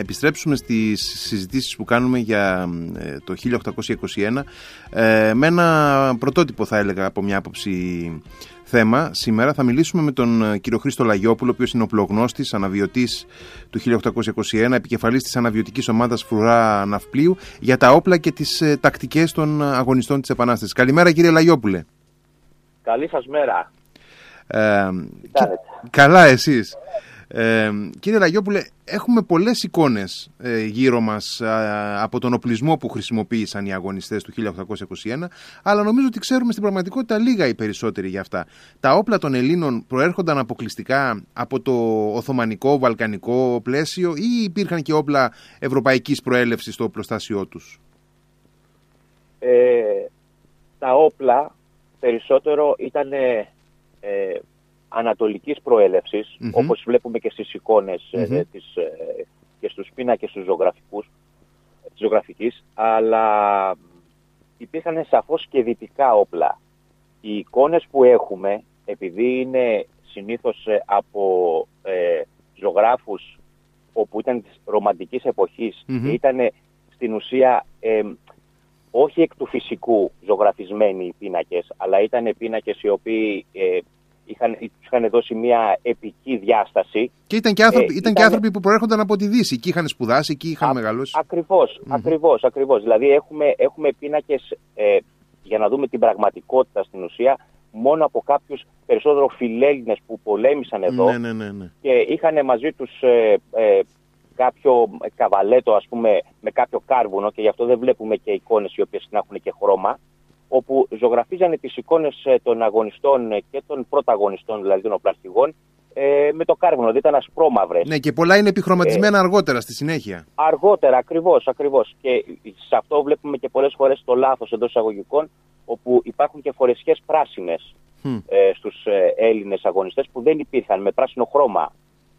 επιστρέψουμε στις συζητήσεις που κάνουμε για ε, το 1821 ε, με ένα πρωτότυπο θα έλεγα από μια άποψη θέμα. Σήμερα θα μιλήσουμε με τον κύριο Χρήστο Λαγιόπουλο, ο οποίος είναι οπλογνώστης, αναβιωτής του 1821, επικεφαλής της αναβιωτικής ομάδας Φρουρά Ναυπλίου, για τα όπλα και τις ε, τακτικές των αγωνιστών της Επανάστασης. Καλημέρα κύριε Λαγιόπουλε. Καλή σας μέρα. Ε, καλά εσείς. Ε, κύριε Ραγιόπουλε, έχουμε πολλές εικόνες ε, γύρω μας από τον οπλισμό που χρησιμοποίησαν οι αγωνιστές του 1821, αλλά νομίζω ότι ξέρουμε στην πραγματικότητα λίγα οι περισσότεροι για αυτά. Τα όπλα των Ελλήνων προέρχονταν αποκλειστικά από το Οθωμανικό, Βαλκανικό πλαίσιο ή υπήρχαν και όπλα ευρωπαϊκής προέλευσης στο οπλοστάσιό τους; Ε, τα όπλα περισσότερο ήταν ανατολικής όπως βλέπουμε και στις εικόνες mm της, ε, και στους πίνακες του ζωγραφικούς, της ζωγραφικής, αλλά υπήρχαν σαφώς και δυτικά όπλα. Οι εικόνες που έχουμε, επειδή είναι συνήθως ε, από ε, ζωγράφους όπου ήταν της ρομαντικής και ήταν στην ουσία όχι εκ του φυσικού ζωγραφισμένοι οι πίνακες, αλλά ήταν πίνακες οι οποίοι είχαν, είχαν δώσει μια επική διάσταση. Και ήταν και άνθρωποι, ε, ήταν, και άνθρωποι που προέρχονταν από τη Δύση, εκεί είχαν σπουδάσει, εκεί είχαν μεγαλώσει. Ακριβώς, ακριβώς, ακριβώς. Δηλαδή έχουμε, έχουμε πίνακες ε, για να δούμε την πραγματικότητα στην ουσία μόνο από κάποιους περισσότερο φιλέλληνες που πολέμησαν εδώ ναι, ναι, ναι, ναι. και είχαν μαζί τους ε, ε, κάποιο καβαλέτο ας πούμε με κάποιο κάρβουνο και γι' αυτό δεν βλέπουμε και εικόνες οι οποίες να έχουν και χρώμα όπου ζωγραφίζανε τις εικόνες ε, των αγωνιστών ε, και των πρωταγωνιστών, δηλαδή των οπλαρχηγών, ε, με το κάρβουνο, δηλαδή ήταν ασπρόμαυρες. Ναι, και πολλά είναι επιχρωματισμένα ε, αργότερα στη συνέχεια. Αργότερα, ακριβώς, ακριβώς. Και σε αυτό βλέπουμε και πολλές φορές το λάθος εντός εισαγωγικών, όπου υπάρχουν και φορεσιές πράσινες mm. ε, στους ε, Έλληνες αγωνιστές που δεν υπήρχαν με πράσινο χρώμα.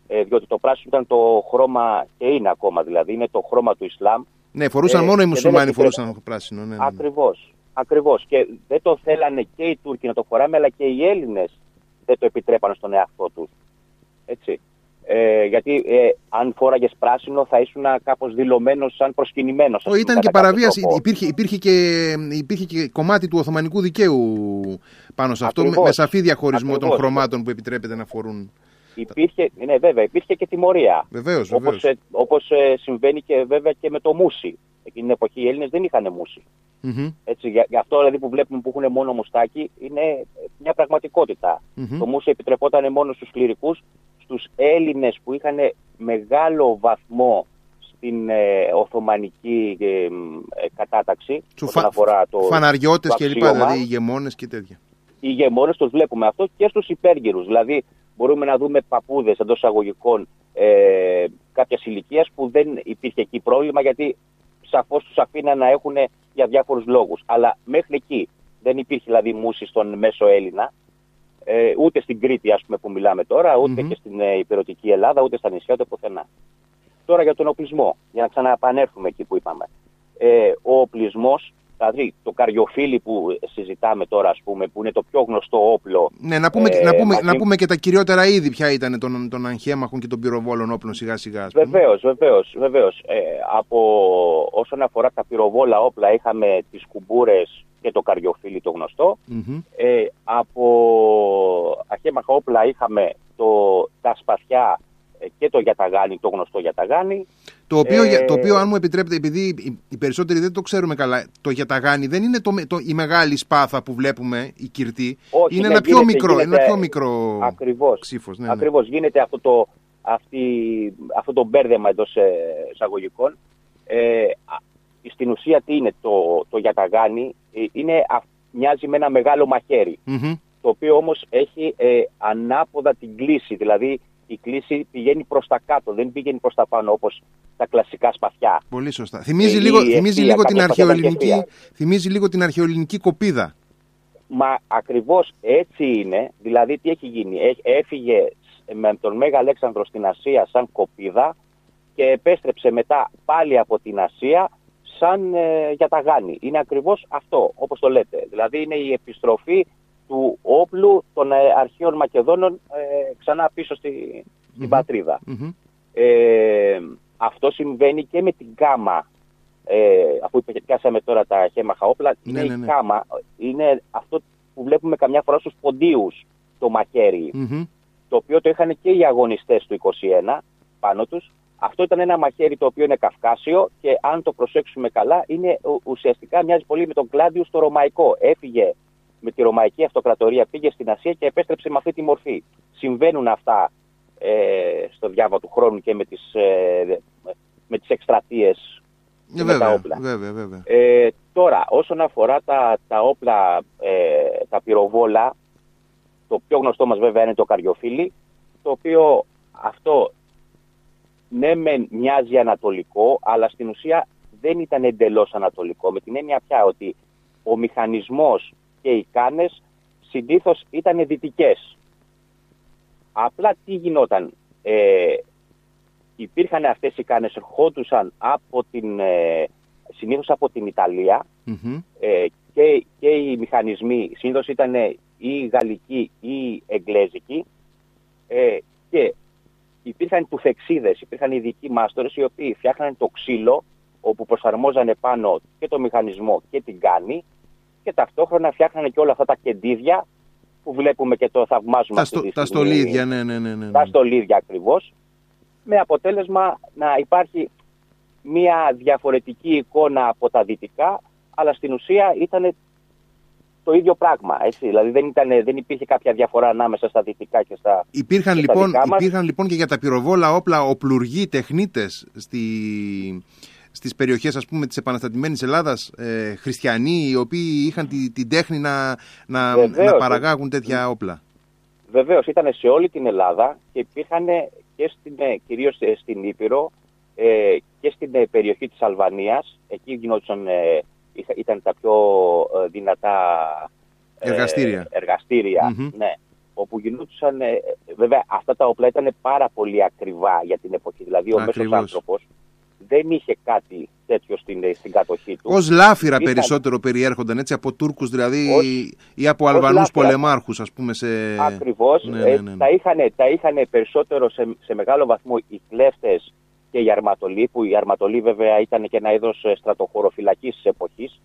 Ε, διότι το πράσινο ήταν το χρώμα και είναι ακόμα δηλαδή, είναι το χρώμα του Ισλάμ. Ναι, φορούσαν μόνο οι μουσουλμάνοι φορούσαν πράσινο. Ναι, ναι. Ακριβώς. Ακριβώς. Και δεν το θέλανε και οι Τούρκοι να το φοράμε, αλλά και οι Έλληνες δεν το επιτρέπανε στον εαυτό τους. Έτσι. Ε, γιατί ε, αν φόραγες πράσινο θα ήσουν κάπως δηλωμένος σαν προσκυνημένος. Ήταν και παραβίαση. Υπήρχε, υπήρχε, και, υπήρχε και κομμάτι του Οθωμανικού δικαίου πάνω σε αυτό, με σαφή διαχωρισμό των χρωμάτων που επιτρέπεται να φορούν. Υπήρχε, ναι, βέβαια, υπήρχε και τιμωρία. Βεβαίως. Όπως, ε, συμβαίνει και βέβαια και με το μουσι. Εκείνη την εποχή οι Έλληνες δεν είχαν μουσι. Mm-hmm. Έτσι, για, για, αυτό δηλαδή που βλέπουμε που έχουν μόνο μουστάκι είναι μια πραγματικότητα. Mm-hmm. Το μουσι επιτρεπόταν μόνο στους κληρικούς, στους Έλληνες που είχαν μεγάλο βαθμό στην ε, Οθωμανική ε, ε, κατάταξη. Του φα... αφορά το φαναριώτες και λοιπά, δηλαδή ηγεμόνες και τέτοια. Οι ηγεμόνες τους βλέπουμε αυτό και στους υπέργυρους. Δηλαδή μπορούμε να δούμε παππούδες εντός αγωγικών ε, κάποιας ηλικίας που δεν υπήρχε εκεί πρόβλημα γιατί σαφώς τους αφήναν να έχουν για διάφορους λόγους. Αλλά μέχρι εκεί δεν υπήρχε δηλαδή μουσι στον μέσο Έλληνα, ε, ούτε στην Κρήτη, ας πούμε, που μιλάμε τώρα, και στην ε, υπηρετική Ελλάδα, ούτε στα νησιά, ούτε πουθενά. Τώρα για τον οπλισμό, για να ξαναεπανέλθουμε εκεί που είπαμε. Ε, ο οπλισμός Δηλαδή το καριοφίλι που συζητάμε τώρα, ας πούμε, που είναι το πιο γνωστό όπλο. Ναι, να πούμε, ε, να πούμε, να πούμε και τα κυριότερα είδη ποια ήταν των, των αγχέμαχων και των πυροβόλων όπλων σιγά σιγά. Βεβαίως, βεβαίως. Βεβαίως. Ε, από όσον αφορά τα πυροβόλα όπλα, είχαμε τις κουμπούρες και το καριοφίλι το γνωστό. Ε, από αχέμαχα όπλα είχαμε το, τα σπαθιά ε, και το γιαταγάνι, το γνωστό γιαταγάνι. Το οποίο, ε... το οποίο, αν μου επιτρέπετε, επειδή οι περισσότεροι δεν το ξέρουμε καλά, το γιαταγάνι δεν είναι το, το, η μεγάλη σπάθα που βλέπουμε, η κυρτή. Όχι, είναι ναι, ένα, πιο μικρό, γίνεται, ένα πιο μικρό ακριβώς, ξύφος. Ναι, ναι. Ακριβώς, γίνεται αυτό το, αυτή, αυτό το μπέρδεμα εντός εισαγωγικών. Ε, στην ουσία τι είναι το, το γιαταγάνι, ε, είναι, μοιάζει με ένα μεγάλο μαχαίρι, mm-hmm. το οποίο όμως έχει ε, ανάποδα την κλίση, δηλαδή η κλίση πηγαίνει προς τα κάτω, δεν πηγαίνει προς τα πάνω όπως τα κλασικά σπαθιά. Πολύ σωστά. Θυμίζει, λίγο, θυμίζει, λίγο την αρχαιοελληνική, θυμίζει λίγο την αρχαιοελληνική κοπίδα. Μα ακριβώς έτσι είναι. Δηλαδή τι έχει γίνει. Έφυγε με τον Μέγα Αλέξανδρο στην Ασία σαν κοπίδα και επέστρεψε μετά πάλι από την Ασία σαν ε, για τα γάνη. Είναι ακριβώς αυτό, όπως το λέτε. Δηλαδή είναι η επιστροφή του όπλου των ε, αρχαίων Μακεδόνων ε, ξανά πίσω στη, στην πατρίδα. Ε, αυτό συμβαίνει και με την κάμα. Ε, αφού πιάσαμε τώρα τα χέμαχα όπλα, ναι, είναι ναι, η κάμα. Είναι αυτό που βλέπουμε καμιά φορά στους ποντίους το μακερι Το οποίο το είχαν και οι αγωνιστές του 21 πάνω τους. Αυτό ήταν ένα μαχαίρι το οποίο είναι καυκάσιο και αν το προσέξουμε καλά είναι ουσιαστικά μοιάζει πολύ με τον Κλάντιου στο Ρωμαϊκό. Έφυγε με τη Ρωμαϊκή Αυτοκρατορία, πήγε στην Ασία και επέστρεψε με αυτή τη μορφή. Συμβαίνουν αυτά ε, στο διάβα του χρόνου και με τις, ε, με τις εκστρατείες και με τα όπλα. Βέβαια, βέβαια. Ε, τώρα, όσον αφορά τα, τα όπλα, ε, τα πυροβόλα, το πιο γνωστό μας βέβαια είναι το καριοφύλι, το οποίο αυτό ναι μεν μοιάζει ανατολικό, αλλά στην ουσία δεν ήταν εντελώς ανατολικό, με την έννοια πια ότι ο μηχανισμός και οι κάνες συνήθως ήταν δυτικές. Απλά τι γινόταν. Ε, υπήρχαν αυτές οι κάνες, ερχόντουσαν από την, ε, συνήθως από την ιταλια ε, και, και οι μηχανισμοί συνήθως ήταν ή γαλλικοί ή εγγλέζικοι ε, και υπήρχαν τουφεξίδες, υπήρχαν ειδικοί μάστορες οι οποίοι φτιάχναν το ξύλο όπου προσαρμόζανε πάνω και το μηχανισμό και την κάνη και ταυτόχρονα φτιάχνανε και όλα αυτά τα κεντίδια που βλέπουμε και το θαυμάζουμε τα, στο, τα στολίδια, ναι, ναι, ναι, ναι. Τα στολίδια ακριβώς με αποτέλεσμα να υπάρχει μια διαφορετική εικόνα από τα δυτικά αλλά στην ουσία ήταν το ίδιο πράγμα. Έτσι. Δηλαδή δεν, ήταν, δεν υπήρχε κάποια διαφορά ανάμεσα στα δυτικά και στα. Υπήρχαν, λοιπόν, υπήρχαν λοιπόν και για τα πυροβόλα όπλα οπλουργοί τεχνίτες στη, στις περιοχές ας πούμε της επαναστατημένης Ελλάδας ε, χριστιανοί οι οποίοι είχαν την τη τέχνη να, να, να παραγάγουν τέτοια όπλα. Βεβαίως ήταν σε όλη την Ελλάδα και υπήρχαν και στην, ε, κυρίως ε, στην Ήπειρο ε, και στην ε, περιοχή της Αλβανίας. Εκεί γινόντουσαν ήταν τα πιο ε, δυνατά ε, εργαστήρια, εργαστήρια ναι, όπου γινόντουσαν, ε, βέβαια αυτά τα όπλα ήταν πάρα πολύ ακριβά για την εποχή. Δηλαδή ο μέσος άνθρωπος δεν είχε κάτι τέτοιο στην, στην κατοχή του. Ως λάφυρα περισσότερο περιέρχονταν έτσι από Τούρκους δηλαδή ή από Αλβανούς πολεμάρχους ας πούμε σε... Ακριβώς. Ναι, ναι, ναι, τα, είχαν, τα είχαν περισσότερο σε, σε μεγάλο βαθμό οι κλέφτες και η Αρματολή, που η Αρματολή βέβαια ήταν και ένα είδος ε, στρατοχωροφυλακής της εποχης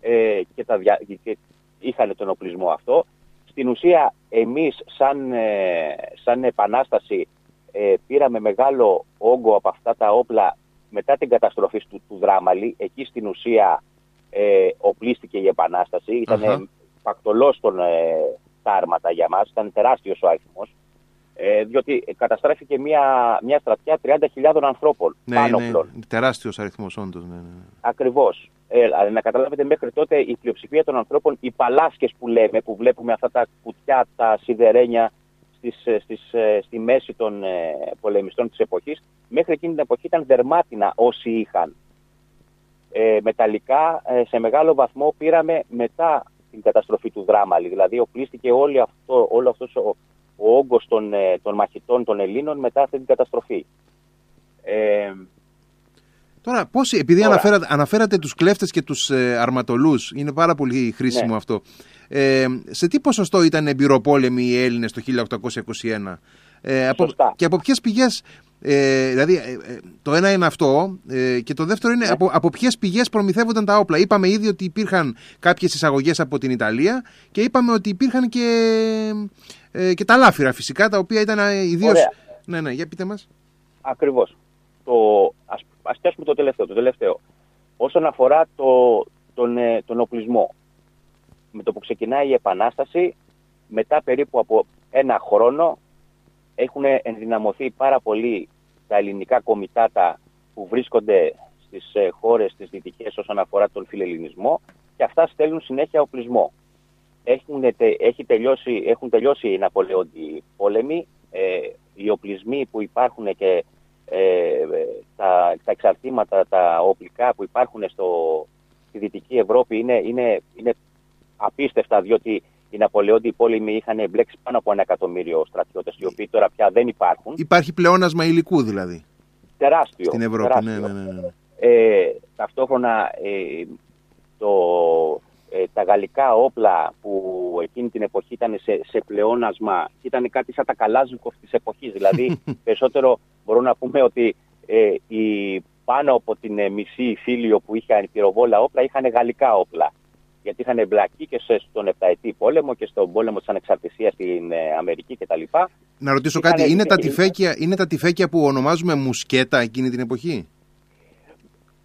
ε, και, τα και είχαν τον οπλισμό αυτό. Στην ουσία εμείς σαν, ε, σαν επανάσταση ε, πήραμε μεγάλο όγκο από αυτά τα όπλα μετά την καταστροφή του, του Δράμαλη. Εκεί στην ουσία ε, οπλίστηκε η επανάσταση. Ήταν uh-huh. πακτολός των, τα άρματα για μας, ήταν τεράστιος ο αριθμός ε, διότι καταστράφηκε μια, μια στρατιά 30.000 ανθρώπων ναι, πάνω είναι τεράστιος αριθμός όντως. Ναι, ναι. ναι. Ακριβώς. Ε, να καταλάβετε μέχρι τότε η πλειοψηφία των ανθρώπων, οι παλάσκες που λέμε, που βλέπουμε αυτά τα κουτιά, τα σιδερένια στις, ε, στις, ε, στη μέση των ε, πολεμιστών της εποχής, μέχρι εκείνη την εποχή ήταν δερμάτινα όσοι είχαν. Ε, μεταλλικά σε μεγάλο βαθμό πήραμε μετά την καταστροφή του Δράμαλη. Δηλαδή οπλίστηκε όλο αυτό, όλο αυτός ο, ο όγκος των, ε, των μαχητών των Ελλήνων μετά αυτή την καταστροφή. Ε, Τώρα, πώς, επειδή Αναφέρατε, αναφέρατε τους κλέφτες και τους ε, αρματολούς, είναι πάρα πολύ χρήσιμο ναι. αυτό. Ε, σε τι ποσοστό ήταν εμπειροπόλεμοι οι Έλληνες το 1821 ε, από, και από ποιες πηγές, ε, δηλαδή ε, το ένα είναι αυτό και το δεύτερο είναι ναι. από, από ποιες πηγές προμηθεύονταν τα όπλα. Είπαμε ήδη ότι υπήρχαν κάποιες εισαγωγές από την Ιταλία και είπαμε ότι υπήρχαν και ε, και τα λάφυρα φυσικά, τα οποία ήταν ε, ιδίω. Ναι, ναι, για πείτε μας. Ακριβώς. Το... Ας, ας πιάσουμε το τελευταίο, το τελευταίο. Όσον αφορά το, τον, ε, τον οπλισμό, με το που ξεκινάει η Επανάσταση, μετά περίπου από ένα χρόνο έχουν ενδυναμωθεί πάρα πολύ τα ελληνικά κομιτάτα που βρίσκονται στις χώρες τις δυτικές όσον αφορά τον φιλελληνισμό και αυτά στέλνουν συνέχεια οπλισμό έχουν, έχει τελειώσει, έχουν τελειώσει οι Ναπολεόντιοι πόλεμοι. Ε, οι οπλισμοί που υπάρχουν και ε, τα, τα εξαρτήματα, τα οπλικά που υπάρχουν στο, στη Δυτική Ευρώπη είναι, είναι, είναι απίστευτα διότι οι Ναπολεόντιοι πόλεμοι είχαν μπλέξει πάνω από ένα εκατομμύριο στρατιώτες, οι οποίοι τώρα πια δεν υπάρχουν. Υπάρχει πλεόνασμα υλικού δηλαδή. Τεράστιο. Στην Ευρώπη, τεράστιο. ναι, ναι, ναι. ναι. Ε, ταυτόχρονα ε, το, ε, τα γαλλικά όπλα που εκείνη την εποχή ήταν σε, σε πλεόνασμα ήταν κάτι σαν τα καλάζικοφ της εποχής. Δηλαδή περισσότερο μπορούμε να πούμε ότι ε, οι, πάνω από την ε, μισή φίλιο που είχαν πυροβόλα όπλα είχαν γαλλικά όπλα. Γιατί είχαν εμπλακεί και στον Επταετή πόλεμο και στον πόλεμο της ανεξαρτησίας στην ε, Αμερική κτλ. Να ρωτήσω κάτι, είναι τα, τυφέκια, είναι τα τυφέκια που ονομάζουμε μουσκέτα εκείνη την εποχή;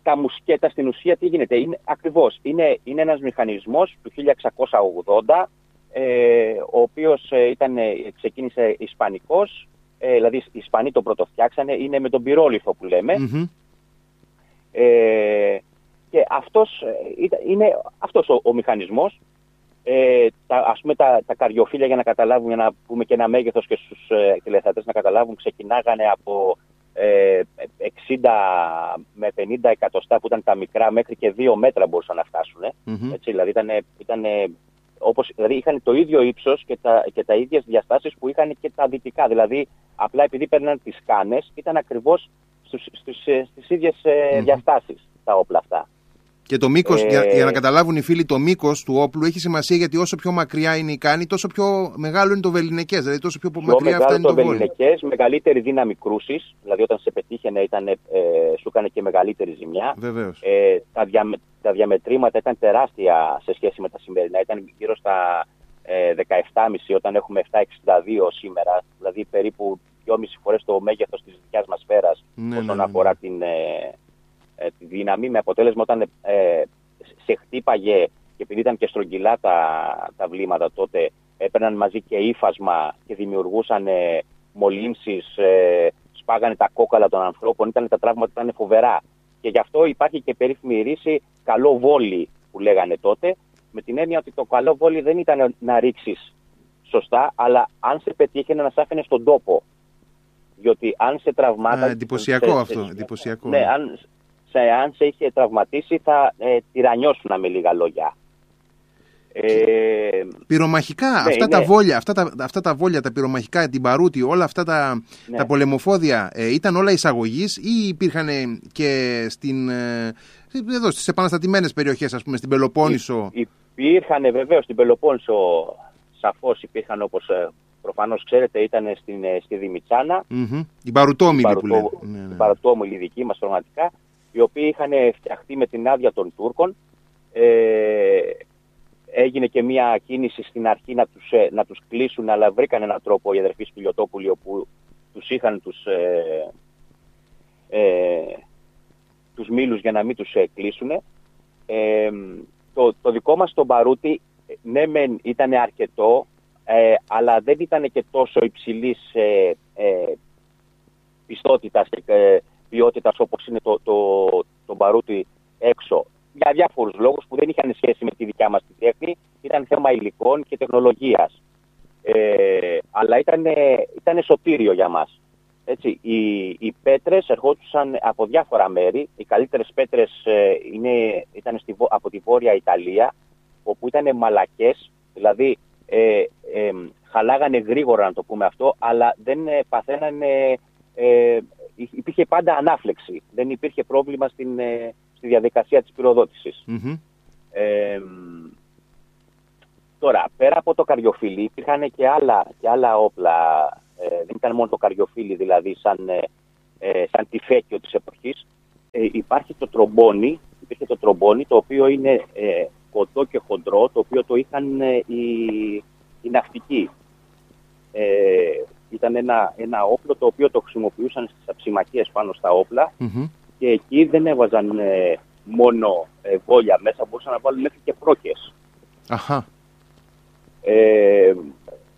Τα μουσκέτα στην ουσία τι γίνεται, είναι, ακριβώς, είναι, είναι ένας μηχανισμός του 1680 ε, ο οποίος ε, ήταν, ε, ξεκίνησε ισπανικός, ε, δηλαδή οι Ισπανοί τον πρωτοφτιάξανε, είναι με τον πυρόλιθο που λέμε. Ε, και αυτός είναι αυτός ο, ο μηχανισμός. Ε, τα, ας πούμε τα, τα καριοφύλια για να καταλάβουν, για να πούμε και ένα μέγεθος και στους ε, να καταλάβουν, ξεκινάγανε από ε, 60 με 50 εκατοστά που ήταν τα μικρά μέχρι και 2 μέτρα μπορούσαν να φτάσουν. Έτσι, δηλαδή ήταν, ήταν όπως, δηλαδή είχαν το ίδιο ύψος και τα, και τα ίδιες διαστάσεις που είχαν και τα δυτικά. Δηλαδή απλά επειδή παίρναν τις κάνες ήταν ακριβώς στους, στους, ε, στις ίδιες mm-hmm. διαστάσεις τα όπλα αυτά. Και το μήκος, ε... για, για, να καταλάβουν οι φίλοι, το μήκος του όπλου έχει σημασία γιατί όσο πιο μακριά είναι η κάνη, τόσο πιο μεγάλο είναι το βεληνικέ. Δηλαδή τόσο πιο, πιο μακριά φτάνει το βεληνικέ, μεγαλύτερη δύναμη κρούσης. Δηλαδή όταν σε πετύχαινε ήταν, ε, σου έκανε και μεγαλύτερη ζημιά. Ε, τα, δια, τα διαμετρήματα ήταν τεράστια σε σχέση με τα σημερινά. Ήταν γύρω στα ε, 17,5 όταν έχουμε 7,62 σήμερα. Δηλαδή περίπου 2,5 φορές το μέγεθος της δικιάς μας σφαίρας ναι, όσον ναι, ναι, αφορά την. Ε, ε, τη δύναμη με αποτέλεσμα όταν ε, σε χτύπαγε και επειδή ήταν και στρογγυλά τα, τα βλήματα τότε έπαιρναν μαζί και ύφασμα και δημιουργούσαν ε, μολύνσεις, ε, σπάγανε τα κόκαλα των ανθρώπων, ήταν τα τραύματα ήταν φοβερά. Και γι' αυτό υπάρχει και περίφημη ρίση καλό βόλι που λέγανε τότε, με την έννοια ότι το καλό βόλι δεν ήταν να ρίξεις σωστά, αλλά αν σε πετύχαινε να σε άφηνε στον τόπο. Διότι αν σε τραυμάτα. εντυπωσιακό αυτό. εντυπωσιακό. Ναι, αν, σε, αν σε είχε τραυματίσει θα ε, τυραννιώσουν με λίγα λόγια. Ε, πυρομαχικά, ναι, αυτά, τα βόλια, αυτά, τα, αυτά τα βόλια, τα πυρομαχικά, την παρούτη, όλα αυτά τα, ναι. τα πολεμοφόδια ε, ήταν όλα εισαγωγής ή υπήρχαν και στην, ε, εδώ, στις επαναστατημένες περιοχές, ας πούμε, στην Πελοπόννησο; Υ, υπήρχαν βεβαίως στην Πελοπόννησο, σαφώς υπήρχαν όπως ε, προφανώς ξέρετε ήταν στην, ε, στη Δημητσάνα. Mm-hmm. Η Παρουτόμιλη που λέτε. Ναι, ναι. Η Παρουτόμιλη δική μας πραγματικά οι οποίοι είχαν φτιαχτεί με την άδεια των Τούρκων. Ε, έγινε και μια κίνηση στην αρχή να τους, ε, να τους κλείσουν, αλλά βρήκαν έναν τρόπο οι αδερφοί Σπηλιοτόπουλοι όπου τους είχαν τους, ε, ε, τους μήλους για να μην τους ε, κλείσουν. Ε, το, το δικό μας το μπαρούτι, ναι μεν ήταν αρκετό, αλλά δεν ήταν και τόσο υψηλής ε, πιστότητας και ποιότητας όπως είναι το, το, το μπαρούτι έξω. Για διάφορους λόγους που δεν είχαν σχέση με τη δικιά μας τη τέχνη, ήταν θέμα υλικών και τεχνολογίας. Ε, αλλά ήταν, ήταν σωτήριο για μας. Έτσι, οι, οι πέτρες ερχόντουσαν από διάφορα μέρη. Οι καλύτερες πέτρες ε, ήταν στη, από τη Βόρεια Ιταλία, όπου ήταν μαλακές, δηλαδή ε, ε, χαλάγανε γρήγορα να το πούμε αυτό, αλλά δεν ε, παθαίνανε ε, υπήρχε πάντα ανάφλεξη. Δεν υπήρχε πρόβλημα στην, ε, στη διαδικασία της πυροδοτησης Ε, τώρα, πέρα από το καριοφύλι υπήρχαν και άλλα, και άλλα όπλα. Ε, δεν ήταν μόνο το καριοφύλι δηλαδή σαν, ε, ε σαν τυφέκιο της εποχής. Ε, υπάρχει το τρομπόνι, υπήρχε το τρομπόνι το οποίο είναι ε, κοντό και χοντρό, το οποίο το είχαν οι, οι ναυτικοί. Ε, ήταν ένα, ένα όπλο το οποίο το χρησιμοποιούσαν στις αψημακίες πάνω στα οπλα και εκεί δεν έβαζαν ε, μόνο ε, βόλια μέσα, μπορούσαν να βάλουν μέχρι και πρόκες. Αχα. Ε,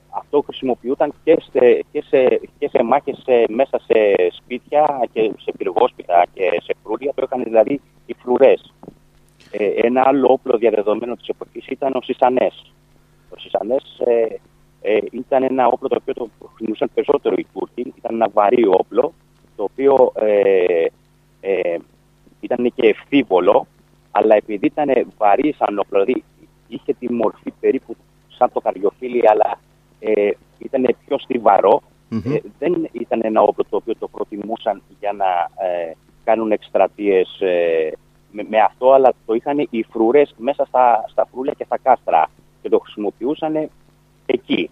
αυτό χρησιμοποιούταν και σε, και σε, και σε μάχες μέσα σε σπίτια και σε πυργόσπιτα και σε φρούρια, το έκανε δηλαδή οι φρουρές. Ε, ένα άλλο όπλο διαδεδομένο της εποχής ήταν ο Σισανές. Ο Σισανές ε, ε, ήταν ένα όπλο το οποίο το χρησιμοποιούσαν περισσότερο οι Τούρκοι. Ήταν ένα βαρύ όπλο, το οποίο ε, ε, ήταν και ευθύβολο, αλλά επειδή ήταν βαρύ σαν όπλο, δηλαδή είχε τη μορφή περίπου σαν το καριοφύλι, αλλά ε, ήταν πιο στιβαρο ε, δεν ήταν ένα όπλο το οποίο το προτιμούσαν για να ε, κάνουν εκστρατείες με, με, αυτό, αλλά το είχαν οι φρουρές μέσα στα, στα φρούλια και στα κάστρα και το χρησιμοποιούσαν εκεί.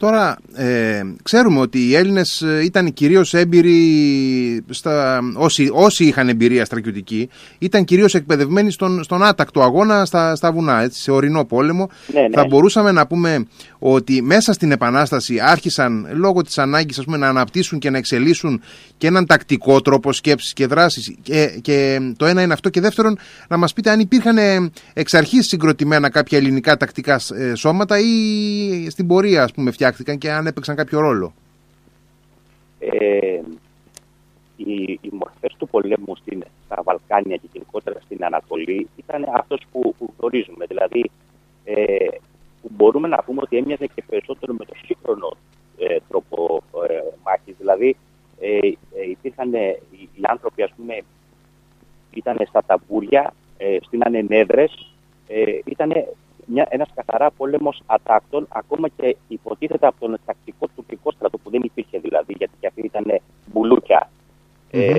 Τώρα, ε, ξέρουμε ότι οι Έλληνες ε, ήταν κυρίως έμπειροι, στα, όσοι, όσοι είχαν εμπειρία στρατιωτική, ήταν κυρίως εκπαιδευμένοι στον, στον άτακτο αγώνα στα, στα βουνά, έτσι, σε ορεινό πόλεμο. Ναι, ναι. Θα μπορούσαμε να πούμε ότι μέσα στην Επανάσταση άρχισαν λόγω της ανάγκης ας πούμε, να αναπτύσσουν και να εξελίσσουν και έναν τακτικό τρόπο σκέψης και δράσης και, και το ένα είναι αυτό και δεύτερον να μας πείτε αν υπήρχαν εξ αρχής συγκροτημένα κάποια ελληνικά τακτικά ε, σώματα ή στην πορεία ας πούμε φτιάχτηκαν και αν έπαιξαν κάποιο ρόλο. Ε, οι, οι μορφές του πολέμου στην, στα Βαλκάνια και γενικότερα στην Ανατολή ήταν αυτός που, που γνωρίζουμε. Δηλαδή ε, που μπορούμε να πούμε ότι έμοιαζε και περισσότερο με το σύγχρονο ε, τρόπο ε, μάχης. Δηλαδή ε, ε υπήρχαν οι, οι άνθρωποι ας πούμε ήταν στα ταμπούρια, ε, στείνανε νέδρες, ε, ήταν ένας καθαρά πόλεμος ατάκτων, ακόμα και υποτίθεται από τον τακτικό τουρκικό στρατό που δεν υπήρχε δηλαδή, γιατί και αυτοί ήταν μπουλούκια. Ε,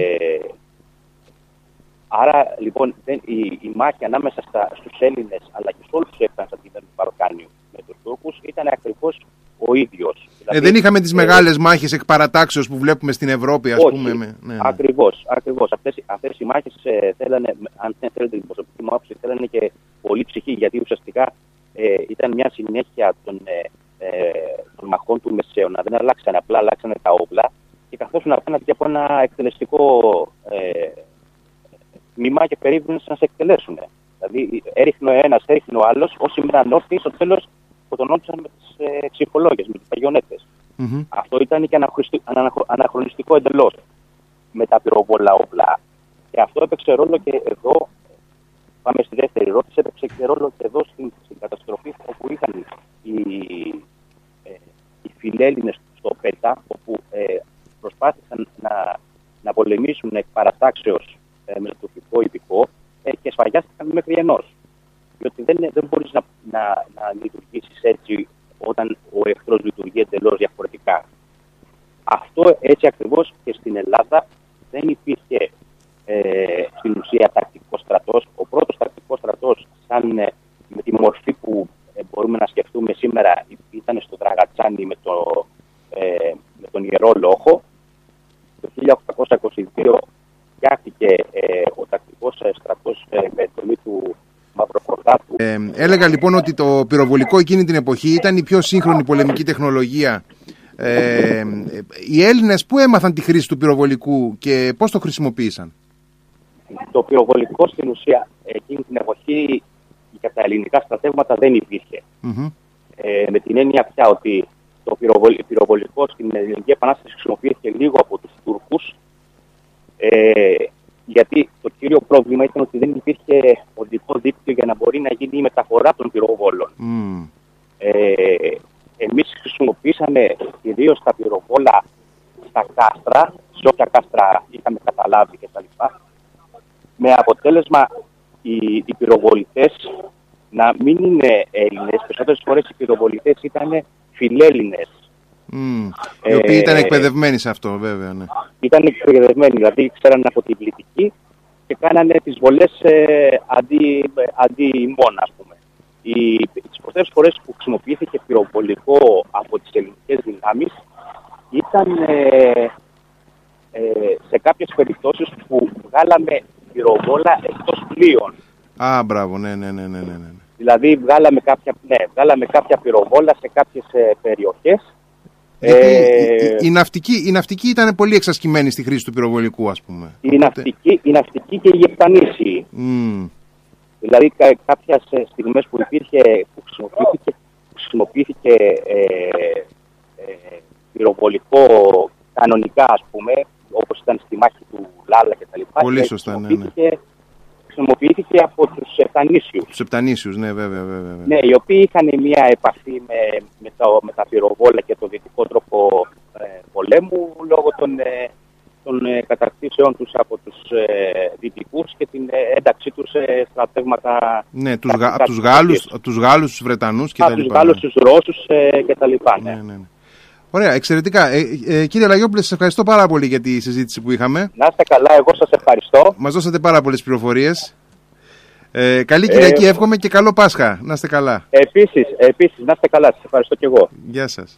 άρα λοιπόν δεν, η, η μάχη ανάμεσα στα, στους Έλληνες αλλά και σε όλους τους έφτανες από την Παροκάνιου με τους Τούρκους ήταν ακριβώς ο ίδιος. Ε, δηλαδή, δεν είχαμε τις ε, μεγάλες μάχες εκ παρατάξεως που βλέπουμε στην Ευρώπη ας όχι, πούμε. Ναι, ναι. Ακριβώς, ακριβώς. Αυτές, αυτές οι μάχες ε, θέλανε, αν θέλετε την προσωπική μου άποψη, θέλανε και πολύ ψυχή γιατί ουσιαστικά ε, ήταν μια συνέχεια των, ε, ε, των μαχών του Μεσαίωνα. Δεν αλλάξανε απλά, αλλάξανε τα όπλα και καθόσουν απέναντι από ένα εκτελεστικό ε, τμήμα και περίπου να σε εκτελέσουν. Δηλαδή έριχνε ο ένας, έριχνε ο άλλος, όσοι μείναν όρθιοι, στο τέλος σκοτωνόντουσαν με τις ε, ψυχολόγες, με τις παγιονέτες. Mm-hmm. Αυτό ήταν και αναχρονιστικό εντελώς με τα πυροβόλα όπλα. Και αυτό έπαιξε ρόλο και εδώ Πάμε στη δεύτερη ερώτηση. Έπαιξε και ρόλο και εδώ στην, στην καταστροφή όπου είχαν οι, ε, οι φιλέλληνες στο ΠΕΤΑ, όπου ε, προσπάθησαν να, να πολεμήσουν εκ παρατάξεως ε, με το τουρκικό υπηκό ε, και σφαγιάστηκαν μέχρι ενός. Διότι δεν, δεν μπορείς να, να, να λειτουργήσεις έτσι όταν ο εχθρός λειτουργεί εντελώς διαφορετικά. Αυτό έτσι ακριβώς και στην Ελλάδα δεν υπήρχε ε, στην ουσία τακτικό στρατό. Ο πρώτο τακτικό στρατό, σαν ε, με τη μορφή που ε, μπορούμε να σκεφτούμε σήμερα, ήταν στο Τραγατσάνι με, το, ε, με τον Ιερό Λόχο. Το 1822 φτιάχτηκε ο τακτικός στρατός με τομή του Μαυροκορδάτου. Ε, έλεγα λοιπόν ότι το πυροβολικό εκείνη την εποχή ήταν η πιο σύγχρονη πολεμική τεχνολογία ε, οι Έλληνες που έμαθαν τη χρήση του πυροβολικού και πώς το χρησιμοποίησαν; Το πυροβολικό στην ουσία εκείνη την εποχή για τα ελληνικά στρατεύματα δεν υπήρχε. Ε, με την έννοια πια ότι το πυροβολικό στην Ελληνική Επανάσταση χρησιμοποιήθηκε λίγο από τους Τούρκους ε, γιατί το κύριο πρόβλημα ήταν ότι δεν υπήρχε οδικό δίκτυο για να μπορεί να γίνει η μεταφορά των πυροβόλων. Mm. Ε, εμείς χρησιμοποιήσαμε κυρίως τα πυροβόλα στα κάστρα, σε όποια κάστρα είχαμε καταλάβει κτλ με αποτέλεσμα οι, οι πυροβολητές να μην είναι Έλληνες. Περισσότερες φορές οι πυροβολητές ήταν φιλέλληνες. Mm. Οι οποίοι ήταν ε, εκπαιδευμένοι σε αυτό, βέβαια. Ναι. Ήταν εκπαιδευμένοι, δηλαδή ξέραν από την πληθυκή και κάνανε τις βολές ε, αντί, αντί ημών, ας πούμε. Οι, τις πρώτες φορές που χρησιμοποιήθηκε πυροβολικό από τις ελληνικές δυνάμεις ήταν ε, ε, σε κάποιες περιπτώσεις που βγάλαμε πυροβόλα εκτός πλοίων. Α, μπράβο, ναι, ναι, ναι, ναι, ναι. Ναι. Δηλαδή βγάλαμε κάποια, ναι, βγάλαμε κάποια πυροβόλα σε κάποιες ε, περιοχές. Ε, η, ναυτική, η ναυτική ήταν πολύ εξασκημένη στη χρήση του πυροβολικού, ας πούμε. Η, ναυτική, η ναυτική και η επτανήση. Mm. Δηλαδή κα, κάποιες στιγμές που υπήρχε, που χρησιμοποιήθηκε, χρησιμοποιήθηκε ε, ε, πυροβολικό κανονικά, ας πούμε, όπως ήταν στη μάχη του Λάλα και τα λοιπά. Πολύ σωστά, ναι, ναι. Χρησιμοποιήθηκε από τους Επτανήσιους. Τους Επτανήσιους, ναι, βέβαια, βέβαια. Ναι, οι οποίοι είχαν μια επαφή με, με, το, με τα πυροβόλα και το δυτικό τρόπο ε, πολέμου λόγω των, ε, των ε, κατακτήσεών τους από τους ε, δυτικούς και την ε, ένταξή τους σε στρατεύματα... Ναι, τους, γα, τους, Γάλλους, τους Γάλλους, τους Βρετανούς και τα λοιπά. Τους Γάλλους, τους Ρώσους ε, και τα λοιπά, ναι. ναι, ναι, ναι. Ωραία, εξαιρετικά. Ε, ε, κύριε Λαγιόπουλε, σας ευχαριστώ πάρα πολύ για τη συζήτηση που είχαμε. Να είστε καλά, εγώ σας ευχαριστώ. Μας δώσατε πάρα πολλές πληροφορίες. Ε, καλή Κυριακή, ε, εύχομαι και καλό Πάσχα. Να είστε καλά. Επίσης, επίσης, να είστε καλά. Σας ευχαριστώ και εγώ. Γεια σας.